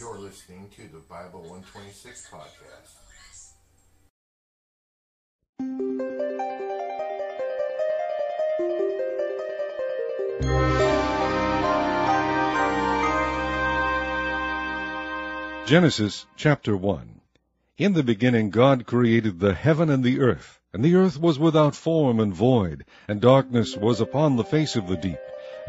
You're listening to the Bible 126 podcast. Genesis chapter 1 In the beginning God created the heaven and the earth, and the earth was without form and void, and darkness was upon the face of the deep,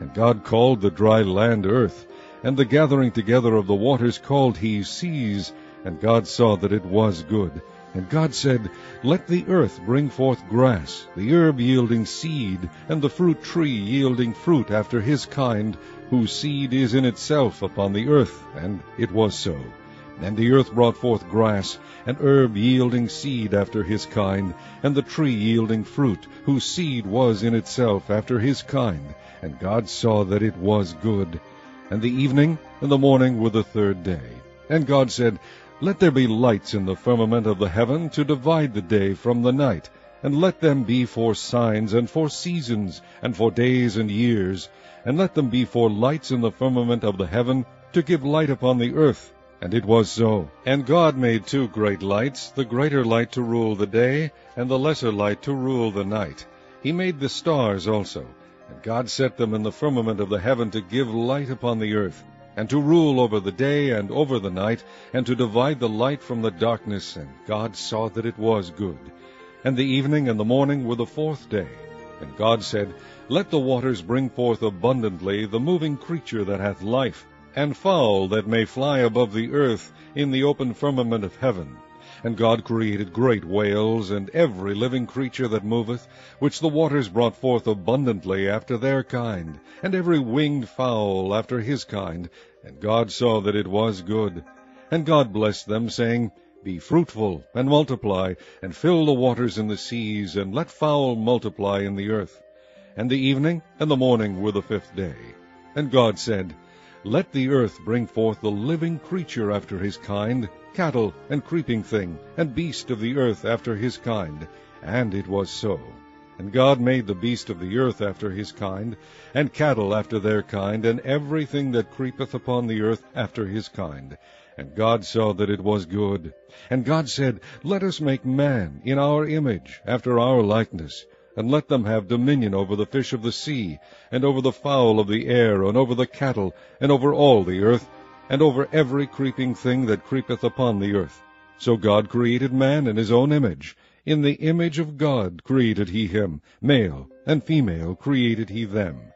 And God called the dry land earth, and the gathering together of the waters called he seas. And God saw that it was good. And God said, Let the earth bring forth grass, the herb yielding seed, and the fruit tree yielding fruit after his kind, whose seed is in itself upon the earth. And it was so. And the earth brought forth grass, and herb yielding seed after his kind, and the tree yielding fruit, whose seed was in itself after his kind. And God saw that it was good. And the evening and the morning were the third day. And God said, Let there be lights in the firmament of the heaven to divide the day from the night, and let them be for signs and for seasons, and for days and years, and let them be for lights in the firmament of the heaven to give light upon the earth. And it was so. And God made two great lights, the greater light to rule the day, and the lesser light to rule the night. He made the stars also. And God set them in the firmament of the heaven to give light upon the earth, and to rule over the day and over the night, and to divide the light from the darkness. And God saw that it was good. And the evening and the morning were the fourth day. And God said, Let the waters bring forth abundantly the moving creature that hath life, and fowl that may fly above the earth in the open firmament of heaven. And God created great whales, and every living creature that moveth, which the waters brought forth abundantly after their kind, and every winged fowl after his kind. And God saw that it was good. And God blessed them, saying, Be fruitful, and multiply, and fill the waters in the seas, and let fowl multiply in the earth. And the evening and the morning were the fifth day. And God said, Let the earth bring forth the living creature after his kind, cattle, and creeping thing, and beast of the earth after his kind. And it was so. And God made the beast of the earth after his kind, and cattle after their kind, and everything that creepeth upon the earth after his kind. And God saw that it was good. And God said, Let us make man in our image, after our likeness, and let them have dominion over the fish of the sea, and over the fowl of the air, and over the cattle, and over all the earth, and over every creeping thing that creepeth upon the earth. So God created man in his own image. In the image of God created he him, male and female created he them.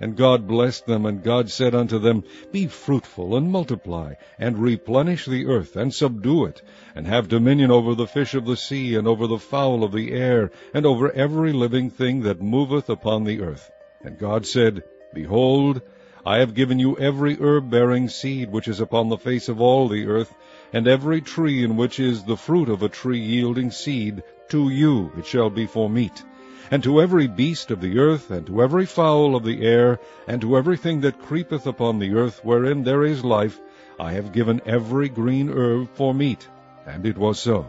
And God blessed them, and God said unto them, Be fruitful, and multiply, and replenish the earth, and subdue it, and have dominion over the fish of the sea, and over the fowl of the air, and over every living thing that moveth upon the earth. And God said, Behold, I have given you every herb-bearing seed which is upon the face of all the earth, and every tree in which is the fruit of a tree yielding seed, to you it shall be for meat. And to every beast of the earth, and to every fowl of the air, and to everything that creepeth upon the earth wherein there is life, I have given every green herb for meat. And it was so.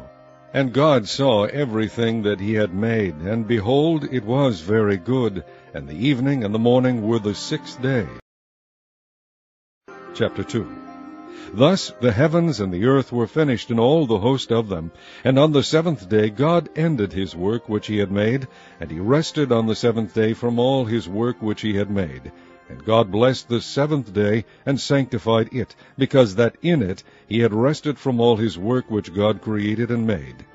And God saw everything that he had made, and behold, it was very good. And the evening and the morning were the sixth day. Chapter 2 Thus the heavens and the earth were finished, and all the host of them. And on the seventh day God ended his work which he had made, and he rested on the seventh day from all his work which he had made. And God blessed the seventh day, and sanctified it, because that in it he had rested from all his work which God created and made.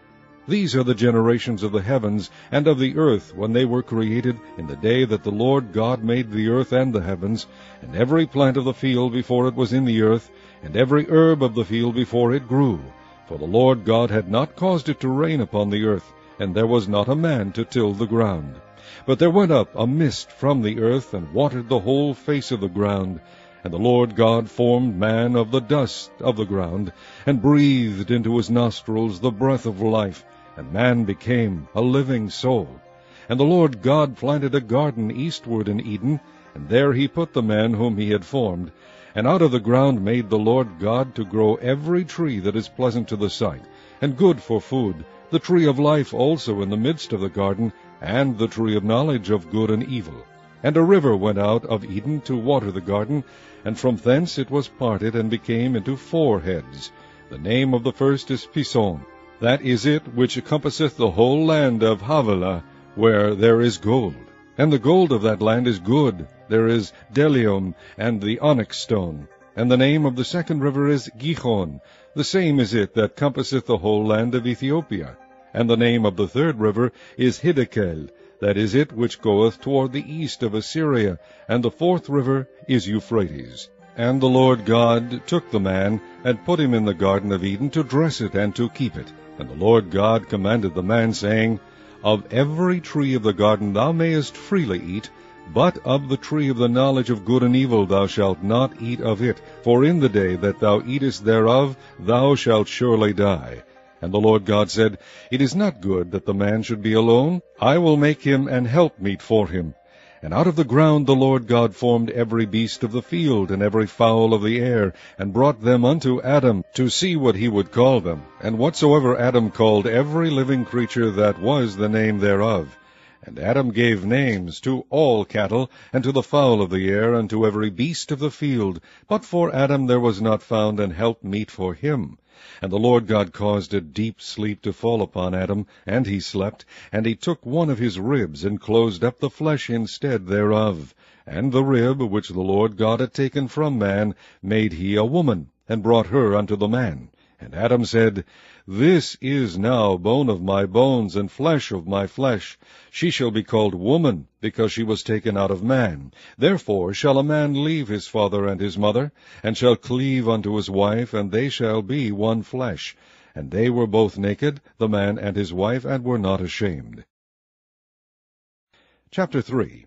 These are the generations of the heavens and of the earth when they were created in the day that the Lord God made the earth and the heavens, and every plant of the field before it was in the earth, and every herb of the field before it grew. For the Lord God had not caused it to rain upon the earth, and there was not a man to till the ground. But there went up a mist from the earth, and watered the whole face of the ground. And the Lord God formed man of the dust of the ground, and breathed into his nostrils the breath of life, and man became a living soul. And the Lord God planted a garden eastward in Eden, and there he put the man whom he had formed. And out of the ground made the Lord God to grow every tree that is pleasant to the sight, and good for food, the tree of life also in the midst of the garden, and the tree of knowledge of good and evil. And a river went out of Eden to water the garden, and from thence it was parted and became into four heads. The name of the first is Pison. That is it which compasseth the whole land of Havilah, where there is gold. And the gold of that land is good. There is bdellium and the onyx stone. And the name of the second river is Gihon. The same is it that compasseth the whole land of Ethiopia. And the name of the third river is Hiddekel. That is it which goeth toward the east of Assyria, and the fourth river is Euphrates. And the Lord God took the man, and put him in the garden of Eden to dress it and to keep it. And the Lord God commanded the man, saying, Of every tree of the garden thou mayest freely eat, but of the tree of the knowledge of good and evil thou shalt not eat of it, for in the day that thou eatest thereof thou shalt surely die. And the Lord God said, It is not good that the man should be alone. I will make him an helpmeet for him. And out of the ground the Lord God formed every beast of the field, and every fowl of the air, and brought them unto Adam, to see what he would call them. And whatsoever Adam called every living creature, that was the name thereof. And Adam gave names to all cattle, and to the fowl of the air, and to every beast of the field. But for Adam there was not found an helpmeet for him. And the Lord God caused a deep sleep to fall upon Adam, and he slept. And he took one of his ribs, and closed up the flesh instead thereof. And the rib which the Lord God had taken from man made he a woman, and brought her unto the man. And Adam said, This is now bone of my bones, and flesh of my flesh. She shall be called woman, because she was taken out of man. Therefore shall a man leave his father and his mother, and shall cleave unto his wife, and they shall be one flesh. And they were both naked, the man and his wife, and were not ashamed. Chapter 3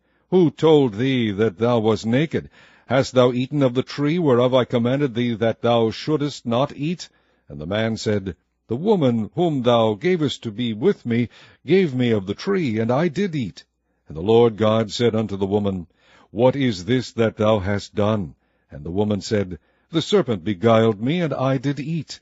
Who told thee that thou wast naked? Hast thou eaten of the tree whereof I commanded thee that thou shouldest not eat? And the man said, The woman whom thou gavest to be with me gave me of the tree, and I did eat. And the Lord God said unto the woman, What is this that thou hast done? And the woman said, The serpent beguiled me, and I did eat.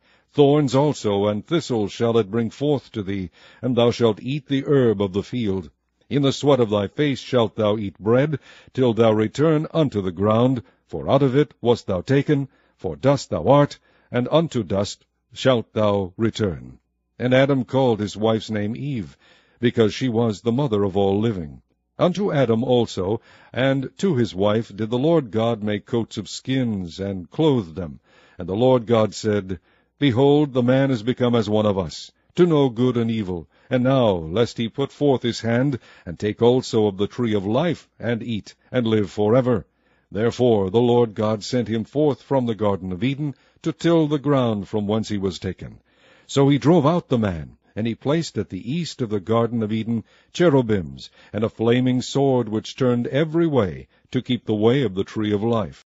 Thorns also and thistles shall it bring forth to thee, and thou shalt eat the herb of the field. In the sweat of thy face shalt thou eat bread, till thou return unto the ground, for out of it wast thou taken, for dust thou art, and unto dust shalt thou return. And Adam called his wife's name Eve, because she was the mother of all living. Unto Adam also, and to his wife, did the Lord God make coats of skins, and clothe them. And the Lord God said, Behold, the man is become as one of us, to know good and evil. And now, lest he put forth his hand, and take also of the tree of life, and eat, and live for ever. Therefore the Lord God sent him forth from the Garden of Eden, to till the ground from whence he was taken. So he drove out the man, and he placed at the east of the Garden of Eden cherubims, and a flaming sword which turned every way, to keep the way of the tree of life.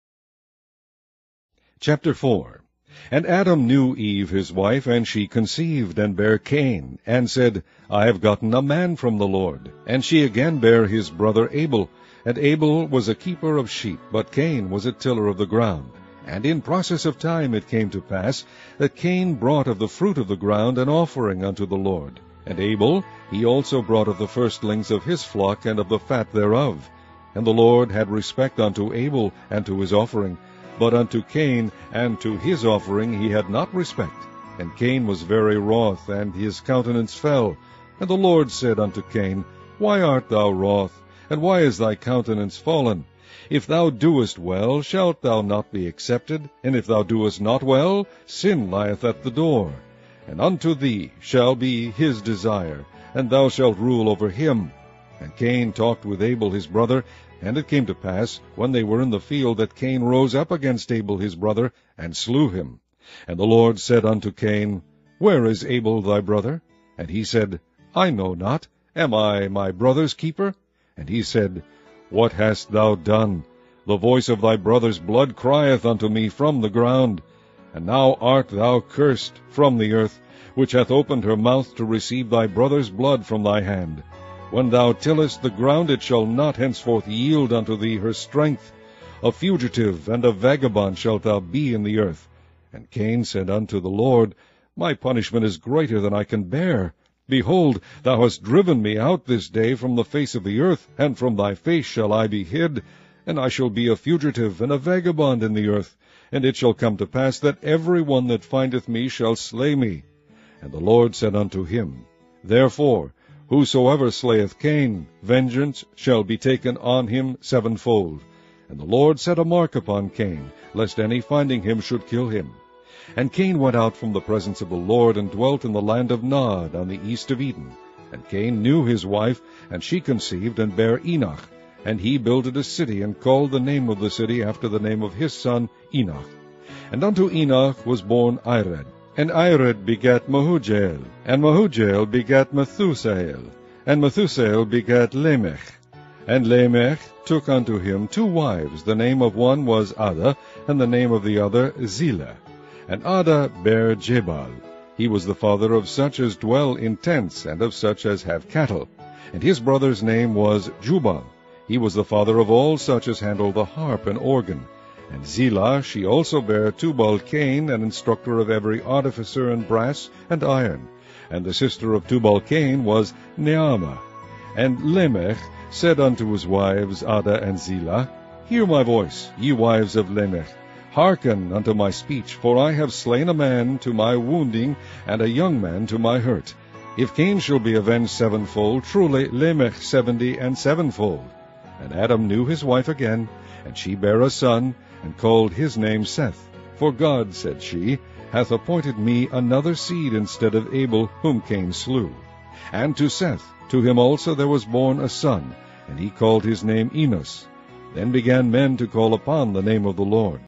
Chapter 4 And Adam knew Eve his wife, and she conceived, and bare Cain, and said, I have gotten a man from the Lord. And she again bare his brother Abel. And Abel was a keeper of sheep, but Cain was a tiller of the ground. And in process of time it came to pass that Cain brought of the fruit of the ground an offering unto the Lord. And Abel he also brought of the firstlings of his flock and of the fat thereof. And the Lord had respect unto Abel and to his offering, but unto Cain and to his offering he had not respect. And Cain was very wroth, and his countenance fell. And the Lord said unto Cain, Why art thou wroth, and why is thy countenance fallen? If thou doest well, shalt thou not be accepted? And if thou doest not well, sin lieth at the door. And unto thee shall be his desire, and thou shalt rule over him. And Cain talked with Abel his brother, and it came to pass, when they were in the field, that Cain rose up against Abel his brother, and slew him. And the Lord said unto Cain, Where is Abel thy brother? And he said, I know not. Am I my brother's keeper? And he said, what hast thou done? The voice of thy brother's blood crieth unto me from the ground. And now art thou cursed from the earth, which hath opened her mouth to receive thy brother's blood from thy hand. When thou tillest the ground, it shall not henceforth yield unto thee her strength. A fugitive and a vagabond shalt thou be in the earth. And Cain said unto the Lord, My punishment is greater than I can bear. Behold, thou hast driven me out this day from the face of the earth, and from thy face shall I be hid, and I shall be a fugitive and a vagabond in the earth. And it shall come to pass that every one that findeth me shall slay me. And the Lord said unto him, Therefore, whosoever slayeth Cain, vengeance shall be taken on him sevenfold. And the Lord set a mark upon Cain, lest any finding him should kill him. And Cain went out from the presence of the Lord, and dwelt in the land of Nod, on the east of Eden. And Cain knew his wife, and she conceived, and bare Enoch. And he builded a city, and called the name of the city after the name of his son Enoch. And unto Enoch was born Irad. And Irad begat Mehujael, and Mehujael begat Methusael, and Methusael begat Lamech. And Lamech took unto him two wives, the name of one was Adah, and the name of the other Zillah. And Adah bare Jabal. He was the father of such as dwell in tents, and of such as have cattle. And his brother's name was Jubal. He was the father of all such as handle the harp and organ. And Zillah, she also bare Tubal Cain, an instructor of every artificer in brass and iron. And the sister of Tubal Cain was Naamah. And Lamech said unto his wives Adah and Zillah, Hear my voice, ye wives of Lamech. Hearken unto my speech, for I have slain a man to my wounding, and a young man to my hurt. If Cain shall be avenged sevenfold, truly Lamech seventy and sevenfold. And Adam knew his wife again, and she bare a son, and called his name Seth. For God, said she, hath appointed me another seed instead of Abel, whom Cain slew. And to Seth, to him also there was born a son, and he called his name Enos. Then began men to call upon the name of the Lord.